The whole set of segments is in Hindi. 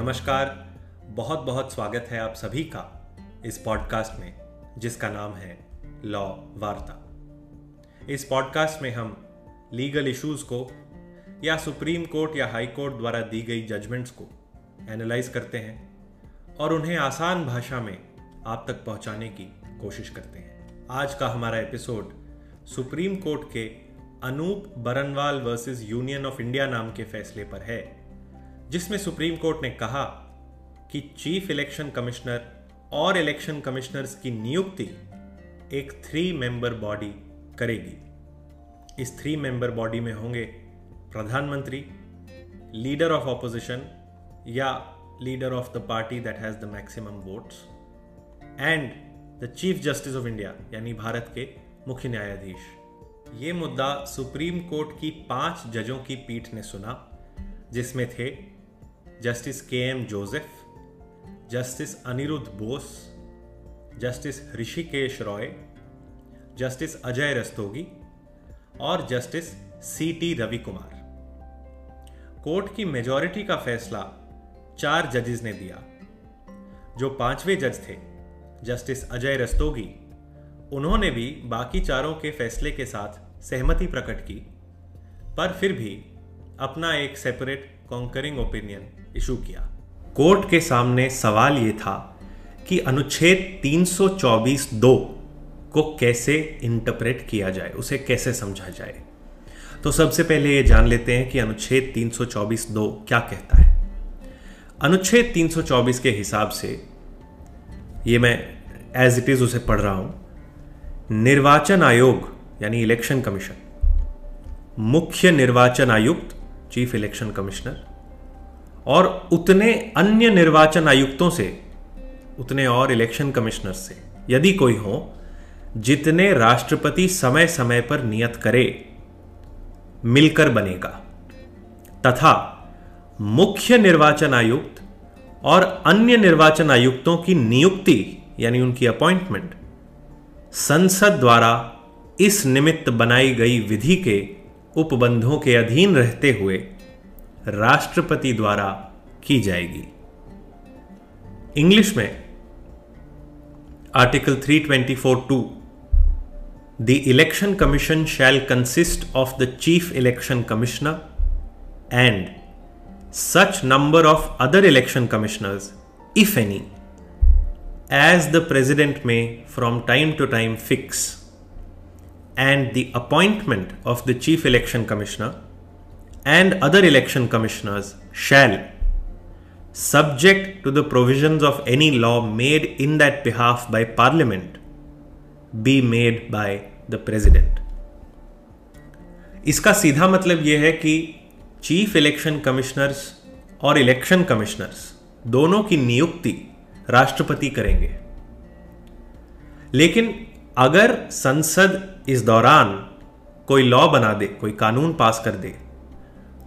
नमस्कार। बहुत बहुत स्वागत है आप सभी का इस पॉडकास्ट में, जिसका नाम है लॉ वार्ता। इस पॉडकास्ट में हम लीगल इश्यूज़ को या सुप्रीम कोर्ट या हाई कोर्ट द्वारा दी गई जजमेंट्स को एनालाइज करते हैं और उन्हें आसान भाषा में आप तक पहुँचाने की कोशिश करते हैं। आज का हमारा एपिसोड सुप्रीम कोर्ट के Anoop Barnwal versus Union of India नाम के फैसले पर है। जिसमें सुप्रीम कोर्ट ने कहा कि चीफ इलेक्शन कमिश्नर और इलेक्शन कमिश्नर्स की नियुक्ति एक थ्री मेंबर बॉडी करेगी। इस थ्री मेंबर बॉडी में होंगे प्रधानमंत्री लीडर ऑफ़ ऑपोजिशन या leader of the party that has the maximum votes and the chief justice of India यानी भारत के मुख्य न्यायाधीश। ये मुद्दा सुप्रीम कोर्ट की पाँच जजों की पीठ ने सुना, जिसमें थे justice K M Joseph justice Aniruddha Bose justice Hrishikesh Roy justice Ajay Rastogi और justice C T Ravi Kumar court की मेजॉरिटी का फैसला चार जजेस ने दिया। जो पाँचवें जज थे जस्टिस अजय रस्तोगी उन्होंने भी बाकी चारों के फैसले के साथ सहमति प्रकट की, पर फिर भी अपना एक सेपरेट कॉन्करिंग ओपिनियन इशू किया। कोर्ट के सामने सवाल यह था कि अनुच्छेद 324 दो को कैसे इंटरप्रेट किया जाए, उसे कैसे समझा जाए? तो सबसे पहले ये जान लेते हैं कि अनुच्छेद 324 दो क्या कहता है। अनुच्छेद 324 के हिसाब से, ये मैं एज इट इज़ उसे पढ़ रहा हूँ, निर्वाचन आयोग, यानी इलेक्शन कमीशन मुख्य निर्वाचन आयुक्त चीफ इलेक्शन कमिश्नर और उतने अन्य निर्वाचन आयुक्तों से, उतने और इलेक्शन कमिश्नर से, यदि कोई हो, जितने राष्ट्रपति समय समय पर नियत करे, मिलकर बनेगा। तथा मुख्य निर्वाचन आयुक्त और अन्य निर्वाचन आयुक्तों की नियुक्ति, यानी उनकी अपॉइंटमेंट संसद द्वारा इस निमित्त बनाई गई विधि के उपबंधों के अधीन रहते हुए राष्ट्रपति द्वारा की जाएगी। इंग्लिश में article 324 to the election commission shall consist of the chief election commissioner and such number of other election commissioners, if any as the president may from time to time fix and the appointment of the chief election commissioner and other election commissioners shall, subject to the provisions of any law made in that behalf by Parliament, be made by the President. इसका सीधा मतलब यह है कि चीफ इलेक्शन कमिश्नर्स और इलेक्शन कमिश्नर्स दोनों की नियुक्ति राष्ट्रपति करेंगे लेकिन अगर संसद इस दौरान कोई लॉ बना दे कोई कानून पास कर दे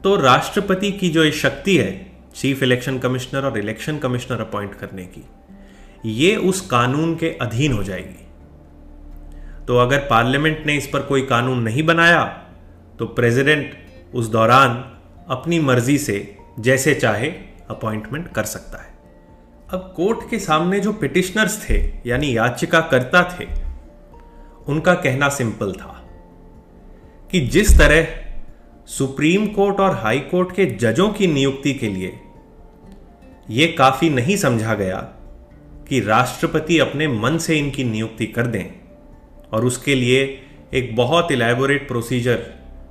तो राष्ट्रपति की जो शक्ति है चीफ इलेक्शन कमिश्नर और इलेक्शन कमिश्नर अपॉइंट करने की, ये उस कानून के अधीन हो जाएगी। तो अगर पार्लियामेंट ने इस पर कोई कानून नहीं बनाया तो प्रेसिडेंट उस दौरान अपनी मर्ज़ी से, जैसे चाहे अपॉइंटमेंट कर सकता है। अब कोर्ट के सामने जो पिटिशनर्स थे, यानी याचिकाकर्ता थे, उनका कहना सिंपल था कि जिस तरह सुप्रीम कोर्ट और हाई कोर्ट के जजों की नियुक्ति के लिए। यह काफ़ी नहीं समझा गया कि राष्ट्रपति अपने मन से इनकी नियुक्ति कर दें और उसके लिए एक बहुत इलेबोरेट प्रोसीजर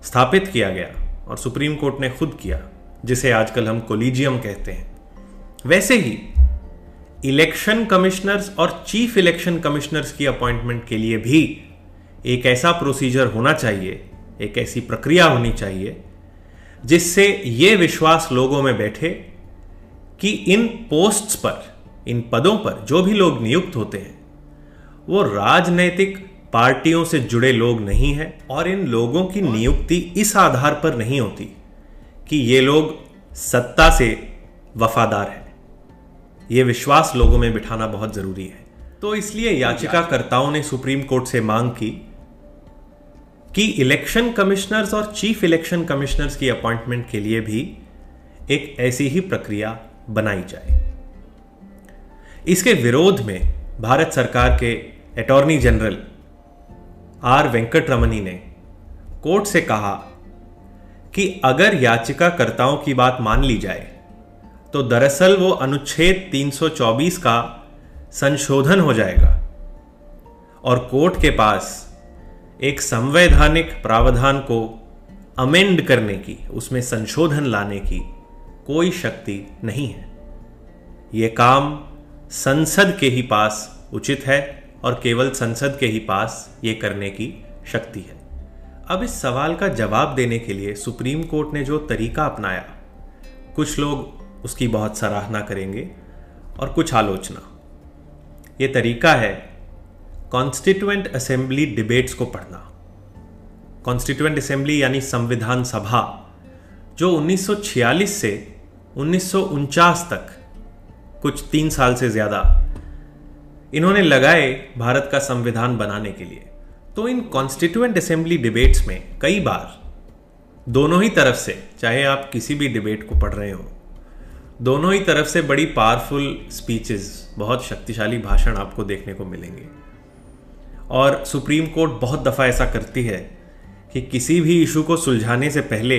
स्थापित किया गया और सुप्रीम कोर्ट ने खुद किया, जिसे आजकल हम कोलिजियम कहते हैं। वैसे ही इलेक्शन कमिश्नर्स और चीफ इलेक्शन कमिश्नर्स की अपॉइंटमेंट के लिए भी एक ऐसा प्रोसीजर होना चाहिए एक ऐसी प्रक्रिया होनी चाहिए जिससे ये विश्वास लोगों में बैठे कि इन पोस्ट्स पर, इन पदों पर जो भी लोग नियुक्त होते हैं, वो राजनैतिक पार्टियों से जुड़े लोग नहीं हैं और इन लोगों की नियुक्ति इस आधार पर नहीं होती कि ये लोग सत्ता से वफादार हैं। ये विश्वास लोगों में बिठाना बहुत ज़रूरी है। तो इसलिए याचिकाकर्ताओं ने सुप्रीम कोर्ट से मांग की कि इलेक्शन कमिश्नर्स और चीफ इलेक्शन कमिश्नर्स की अपॉइंटमेंट के लिए भी एक ऐसी ही प्रक्रिया बनाई जाए। इसके विरोध में भारत सरकार के अटॉर्नी जनरल आर वेंकटरमनी ने कोर्ट से कहा कि अगर याचिकाकर्ताओं की बात मान ली जाए तो दरअसल वो अनुच्छेद 324 का संशोधन हो जाएगा और कोर्ट के पास एक संवैधानिक प्रावधान को अमेंड करने की, उसमें संशोधन लाने की कोई शक्ति नहीं है। यह काम संसद के ही पास उचित है और केवल संसद के ही पास ये करने की शक्ति है। अब इस सवाल का जवाब देने के लिए सुप्रीम कोर्ट ने जो तरीका अपनाया, कुछ लोग उसकी बहुत सराहना करेंगे और कुछ आलोचना। ये तरीका है कॉन्स्टिट्यूएंट असेंबली डिबेट्स को पढ़ना। कॉन्स्टिट्यूएंट असेंबली यानी संविधान सभा, जो 1946 से उन्नीस सौ उनचास तक, कुछ तीन साल से ज़्यादा, इन्होंने लगाए भारत का संविधान बनाने के लिए। तो इन कॉन्स्टिट्यूएंट असेंबली डिबेट्स में कई बार, दोनों ही तरफ़ से, चाहे आप किसी भी डिबेट को पढ़ रहे हो, दोनों ही तरफ़ से बड़ी पावरफुल स्पीचेस बहुत शक्तिशाली भाषण आपको देखने को मिलेंगे। और सुप्रीम कोर्ट बहुत दफ़ा ऐसा करती है कि किसी भी इशू को सुलझाने से पहले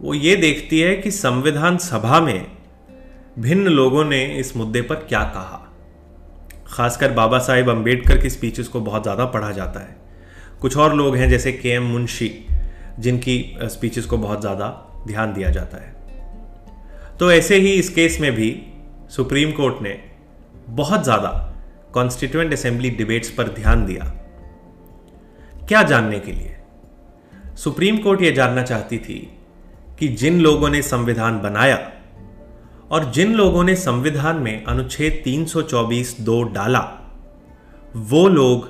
वो ये देखती है कि संविधान सभा में भिन्न लोगों ने इस मुद्दे पर क्या कहा। खासकर बाबा साहेब अंबेडकर की स्पीचेस को बहुत ज़्यादा पढ़ा जाता है। कुछ और लोग हैं जैसे के एम मुंशी, जिनकी स्पीचेस को बहुत ज़्यादा ध्यान दिया जाता है। तो ऐसे ही इस केस में भी सुप्रीम कोर्ट ने बहुत ज़्यादा कॉन्स्टिट्यूएंट असेंबली डिबेट्स पर ध्यान दिया। क्या जानने के लिए? सुप्रीम कोर्ट यह जानना चाहती थी कि जिन लोगों ने संविधान बनाया और जिन लोगों ने संविधान में अनुच्छेद 324 दो डाला, वो लोग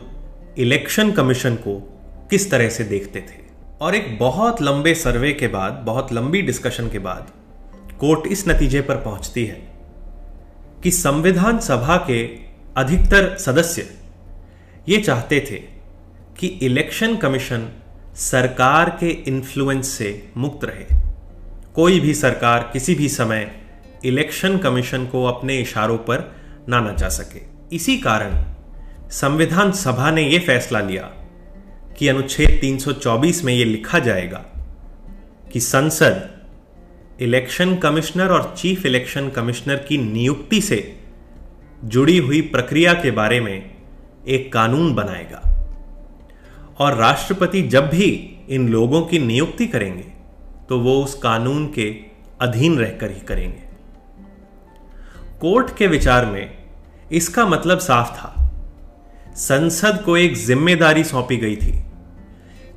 इलेक्शन कमीशन को किस तरह से देखते थे? और एक बहुत लंबे सर्वे के बाद, बहुत लंबी डिस्कशन के बाद, कोर्ट इस नतीजे पर पहुँचती है कि संविधान सभा के अधिकतर सदस्य ये चाहते थे कि इलेक्शन कमीशन सरकार के इन्फ्लुएंस से मुक्त रहे। कोई भी सरकार किसी भी समय इलेक्शन कमीशन को अपने इशारों पर ना नचा सके। इसी कारण संविधान सभा ने यह फैसला लिया कि अनुच्छेद 324 में यह लिखा जाएगा कि संसद इलेक्शन कमिश्नर और चीफ इलेक्शन कमिश्नर की नियुक्ति से जुड़ी हुई प्रक्रिया के बारे में एक कानून बनाएगा। और राष्ट्रपति जब भी इन लोगों की नियुक्ति करेंगे तो वो उस कानून के अधीन रहकर ही करेंगे। कोर्ट के विचार में इसका मतलब साफ़ था। संसद को एक ज़िम्मेदारी सौंपी गई थी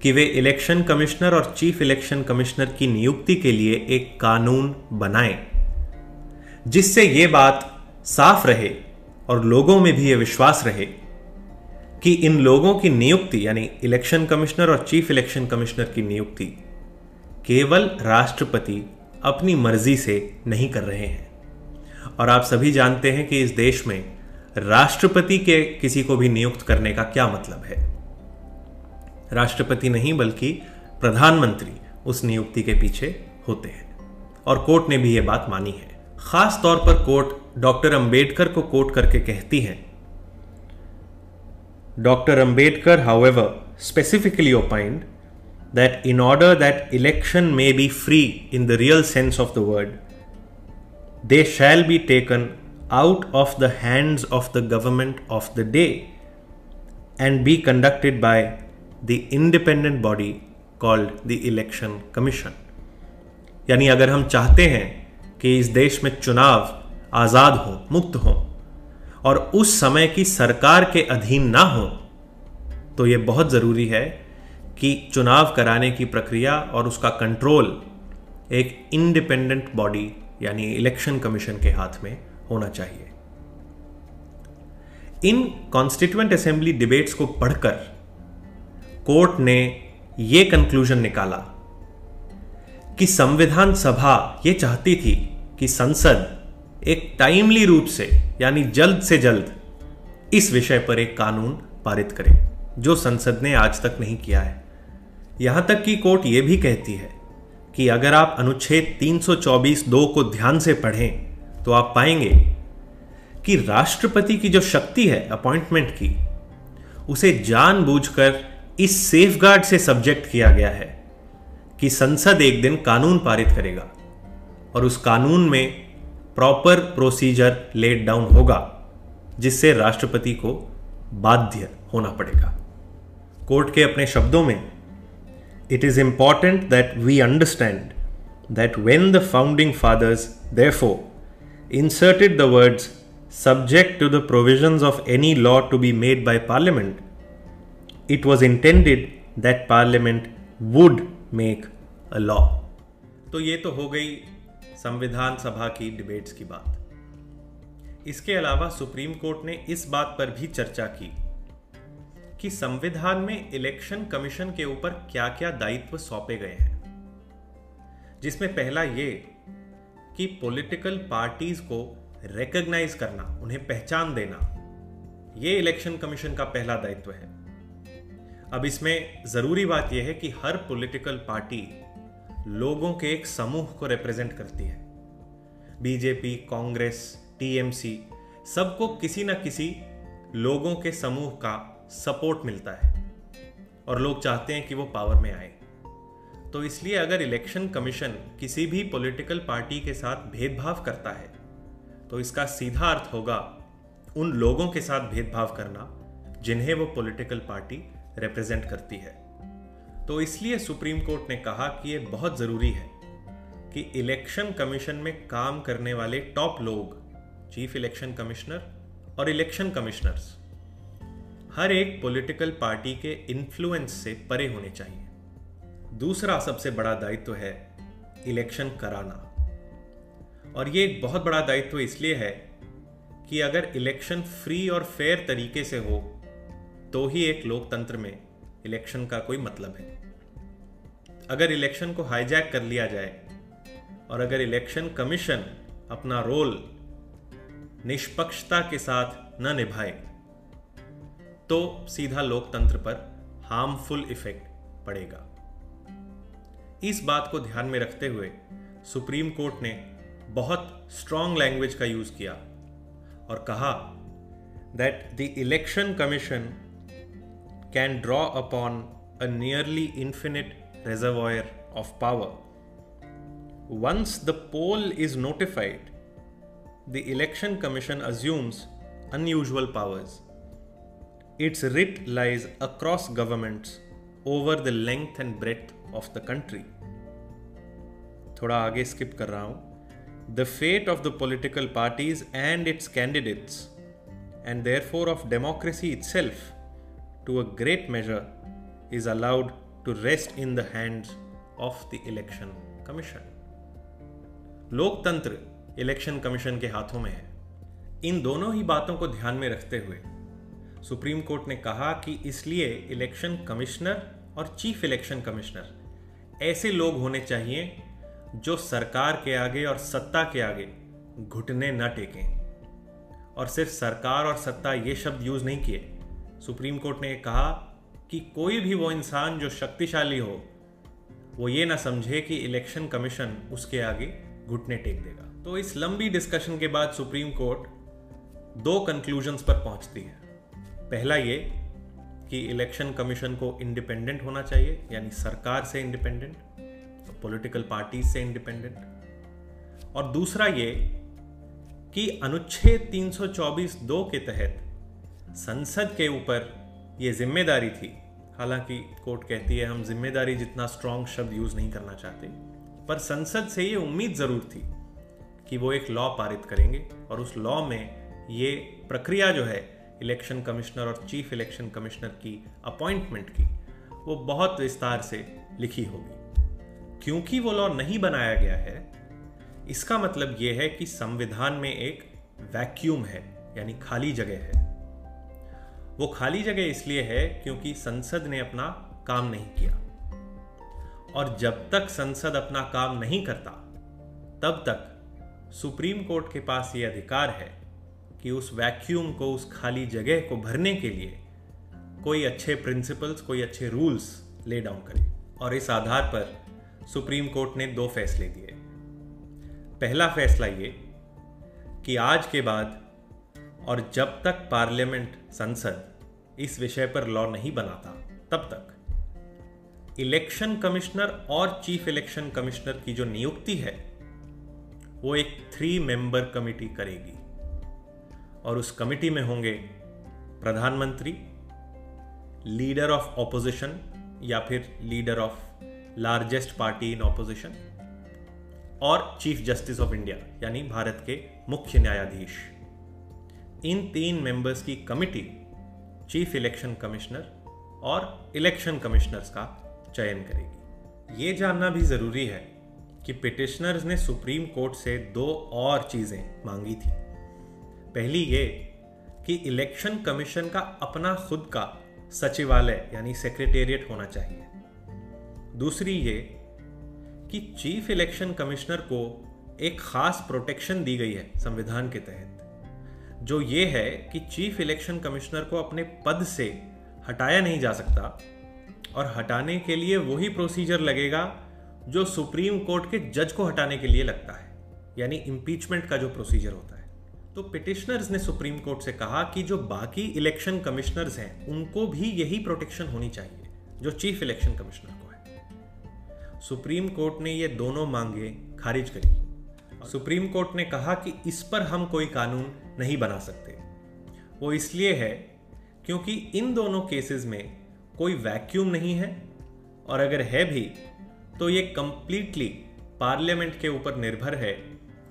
कि वे इलेक्शन कमिश्नर और चीफ इलेक्शन कमिश्नर की नियुक्ति के लिए एक कानून बनाएँ, जिससे यह बात साफ़ रहे और लोगों में भी यह विश्वास रहे कि इन लोगों की नियुक्ति, यानी इलेक्शन कमिश्नर और चीफ इलेक्शन कमिश्नर की नियुक्ति, केवल राष्ट्रपति अपनी मर्ज़ी से नहीं कर रहे हैं। और आप सभी जानते हैं कि इस देश में राष्ट्रपति के किसी को भी नियुक्त करने का क्या मतलब है। राष्ट्रपति नहीं, बल्कि प्रधानमंत्री उस नियुक्ति के पीछे होते हैं। और कोर्ट ने भी यह बात मानी है। खास तौर पर कोर्ट डॉक्टर अंबेडकर को कोट करके कहती है। Doctor Ambedkar however specifically opined that in order that election may be free in the real sense of the word they shall be taken out of the hands of the government of the day and be conducted by the independent body called the election commission. यानी अगर हम चाहते हैं कि इस देश में चुनाव आज़ाद हो, मुक्त हो और उस समय की सरकार के अधीन ना हो तो यह बहुत ज़रूरी है कि चुनाव कराने की प्रक्रिया और उसका कंट्रोल एक इंडिपेंडेंट बॉडी यानी इलेक्शन कमीशन के हाथ में होना चाहिए। इन कॉन्स्टिट्यूएंट असेंबली डिबेट्स को पढ़कर कोर्ट ने यह कंक्लूजन निकाला कि संविधान सभा यह चाहती थी कि संसद एक टाइमली रूप से, यानी जल्द से जल्द, इस विषय पर एक कानून पारित करे, जो संसद ने आज तक नहीं किया है। यहाँ तक कि कोर्ट यह भी कहती है कि अगर आप अनुच्छेद 324 दो को ध्यान से पढ़ें तो आप पाएँगे कि राष्ट्रपति की जो शक्ति है अपॉइंटमेंट की, उसे जानबूझकर इस सेफगार्ड से सब्जेक्ट किया गया है। कि संसद एक दिन कानून पारित करेगा और उस कानून में प्रॉपर प्रोसीजर लेट डाउन होगा जिससे राष्ट्रपति को बाध्य होना पड़ेगा। कोर्ट के अपने शब्दों में it is important that we understand that when the founding fathers therefore inserted the words subject to the provisions of any law to be made by Parliament, it was intended that Parliament would make a law तो ये तो हो गई संविधान सभा की डिबेट्स की बात। इसके अलावा सुप्रीम कोर्ट ने इस बात पर भी चर्चा की कि संविधान में इलेक्शन कमीशन के ऊपर क्या क्या दायित्व सौंपे गए हैं। जिसमें पहला ये कि पॉलिटिकल पार्टीज़ को रिकग्नाइज करना, उन्हें पहचान देना यह इलेक्शन कमीशन का पहला दायित्व है। अब इसमें ज़रूरी बात यह है कि हर पॉलिटिकल पार्टी लोगों के एक समूह को रिप्रेजेंट करती है। बीजेपी कांग्रेस टीएमसी सबको किसी न किसी लोगों के समूह का सपोर्ट मिलता है और लोग चाहते हैं कि वो पावर में आए। तो इसलिए अगर इलेक्शन कमीशन किसी भी पॉलिटिकल पार्टी के साथ भेदभाव करता है तो इसका सीधा अर्थ होगा उन लोगों के साथ भेदभाव करना जिन्हें वो पॉलिटिकल पार्टी रिप्रेजेंट करती है। तो इसलिए सुप्रीम कोर्ट ने कहा कि यह बहुत ज़रूरी है कि इलेक्शन कमीशन में काम करने वाले टॉप लोग, चीफ इलेक्शन कमिश्नर और इलेक्शन कमिश्नर्स, हर एक पॉलिटिकल पार्टी के इन्फ्लुएंस से परे होने चाहिए। दूसरा सबसे बड़ा दायित्व है इलेक्शन कराना। और ये एक बहुत बड़ा दायित्व इसलिए है कि अगर इलेक्शन फ्री और फेयर तरीके से हो तो ही एक लोकतंत्र में इलेक्शन का कोई मतलब है। अगर इलेक्शन को हाईजैक कर लिया जाए और अगर इलेक्शन कमीशन अपना रोल निष्पक्षता के साथ न निभाए तो सीधा लोकतंत्र पर हार्मफुल इफ़ेक्ट पड़ेगा। इस बात को ध्यान में रखते हुए सुप्रीम कोर्ट ने बहुत स्ट्रॉन्ग लैंग्वेज का यूज़ किया और कहा that the election commission Can draw upon a nearly infinite reservoir of power once the poll is notified the election commission assumes unusual powers. Its writ lies across governments over the length and breadth of the country. थोड़ा आगे स्किप कर रहा हूं the fate of the political parties and its candidates, and therefore of democracy itself, to a great measure, is allowed to rest in the hands of the election commission. लोकतंत्र इलेक्शन कमीशन के हाथों में है। इन दोनों ही बातों को ध्यान में रखते हुए सुप्रीम कोर्ट ने कहा कि इसलिए इलेक्शन कमिश्नर और चीफ इलेक्शन कमिश्नर ऐसे लोग होने चाहिए जो सरकार के आगे और सत्ता के आगे घुटने न टेकें। और सिर्फ़ सरकार और सत्ता ये शब्द यूज़ नहीं किए। सुप्रीम कोर्ट ने कहा कि कोई भी वो इंसान जो शक्तिशाली हो, वो ये ना समझे कि इलेक्शन कमीशन उसके आगे घुटने टेक देगा। तो इस लंबी डिस्कशन के बाद सुप्रीम कोर्ट दो कंक्लूजन्स पर पहुँचती है। पहला ये कि इलेक्शन कमीशन को इंडिपेंडेंट होना चाहिए, यानी सरकार से इंडिपेंडेंट पॉलिटिकल पार्टीज़ से इंडिपेंडेंट और दूसरा ये कि अनुच्छेद 324 दो के तहत संसद के ऊपर ये ज़िम्मेदारी थी। हालाँकि कोर्ट कहती है, हम ज़िम्मेदारी जितना स्ट्रांग शब्द यूज़ नहीं करना चाहते। पर संसद से ये उम्मीद ज़रूर थी कि वो एक लॉ पारित करेंगे और उस लॉ में ये प्रक्रिया जो है इलेक्शन कमिश्नर और चीफ इलेक्शन कमिश्नर की अपॉइंटमेंट की, वो बहुत विस्तार से लिखी होगी। क्योंकि वो लॉ नहीं बनाया गया है, इसका मतलब यह है कि संविधान में एक वैक्यूम है, यानी खाली जगह है। वो खाली जगह इसलिए है क्योंकि संसद ने अपना काम नहीं किया। और जब तक संसद अपना काम नहीं करता, तब तक सुप्रीम कोर्ट के पास ये अधिकार है कि उस वैक्यूम को, उस खाली जगह को भरने के लिए कोई अच्छे प्रिंसिपल्स कोई अच्छे रूल्स ले डाउन करे। और इस आधार पर सुप्रीम कोर्ट ने दो फैसले दिए। पहला फैसला ये कि आज के बाद और जब तक पार्लियामेंट संसद इस विषय पर लॉ नहीं बनाता, तब तक। इलेक्शन कमिश्नर और चीफ इलेक्शन कमिश्नर की जो नियुक्ति है, वो एक थ्री मेंबर कमिटी करेगी। और उस कमिटी में होंगे प्रधानमंत्री लीडर ऑफ़ ऑपोजिशन या फिर leader of largest party in opposition और चीफ जस्टिस ऑफ़ इंडिया, यानी भारत के मुख्य न्यायाधीश। इन तीन मेंबर्स की कमिटी चीफ इलेक्शन कमिश्नर और इलेक्शन कमिश्नर्स का चयन करेगी। ये जानना भी ज़रूरी है कि पिटिशनर्स ने सुप्रीम कोर्ट से दो और चीज़ें मांगी थी। पहली ये कि इलेक्शन कमीशन का अपना खुद का सचिवालय यानी सेक्रेटेरिएट होना चाहिए। दूसरी ये कि चीफ इलेक्शन कमिश्नर को एक खास प्रोटेक्शन दी गई है संविधान के तहत। जो ये है कि चीफ इलेक्शन कमिश्नर को अपने पद से हटाया नहीं जा सकता और हटाने के लिए वही प्रोसीजर लगेगा जो सुप्रीम कोर्ट के जज को हटाने के लिए लगता है, यानी इम्पीचमेंट का जो प्रोसीजर होता है। तो पिटिशनर्स ने सुप्रीम कोर्ट से कहा कि जो बाकी इलेक्शन कमिश्नर्स हैं, उनको भी यही प्रोटेक्शन होनी चाहिए, जो चीफ इलेक्शन कमिश्नर को है। सुप्रीम कोर्ट ने ये दोनों मांगे खारिज करी। सुप्रीम कोर्ट ने कहा कि इस पर हम कोई कानून नहीं बना सकते। वो इसलिए है क्योंकि इन दोनों केसेस में कोई वैक्यूम नहीं है और अगर है भी तो ये कंप्लीटली पार्लियामेंट के ऊपर निर्भर है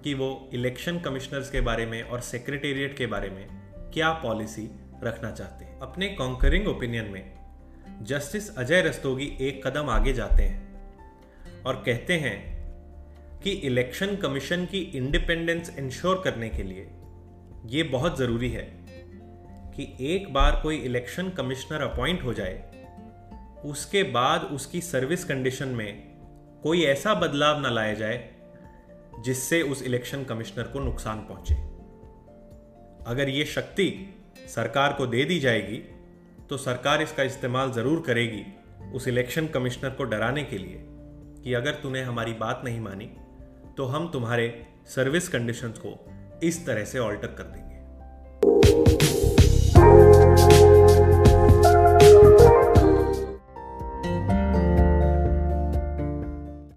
कि वो इलेक्शन कमिश्नर्स के बारे में और सेक्रेटेरिएट के बारे में क्या पॉलिसी रखना चाहते हैं। अपने कॉन्करिंग ओपिनियन में जस्टिस अजय रस्तोगी एक कदम आगे जाते हैं और कहते हैं कि इलेक्शन कमीशन की इंडिपेंडेंस इंश्योर करने के लिए ये बहुत ज़रूरी है कि एक बार कोई इलेक्शन कमिश्नर अपॉइंट हो जाए, उसके बाद उसकी सर्विस कंडीशन में कोई ऐसा बदलाव ना लाया जाए जिससे उस इलेक्शन कमिश्नर को नुकसान पहुँचे। अगर ये शक्ति सरकार को दे दी जाएगी तो सरकार इसका इस्तेमाल ज़रूर करेगी उस इलेक्शन कमिश्नर को डराने के लिए कि अगर तूने हमारी बात नहीं मानी तो हम तुम्हारे सर्विस कंडीशंस को इस तरह से ऑल्टर कर देंगे।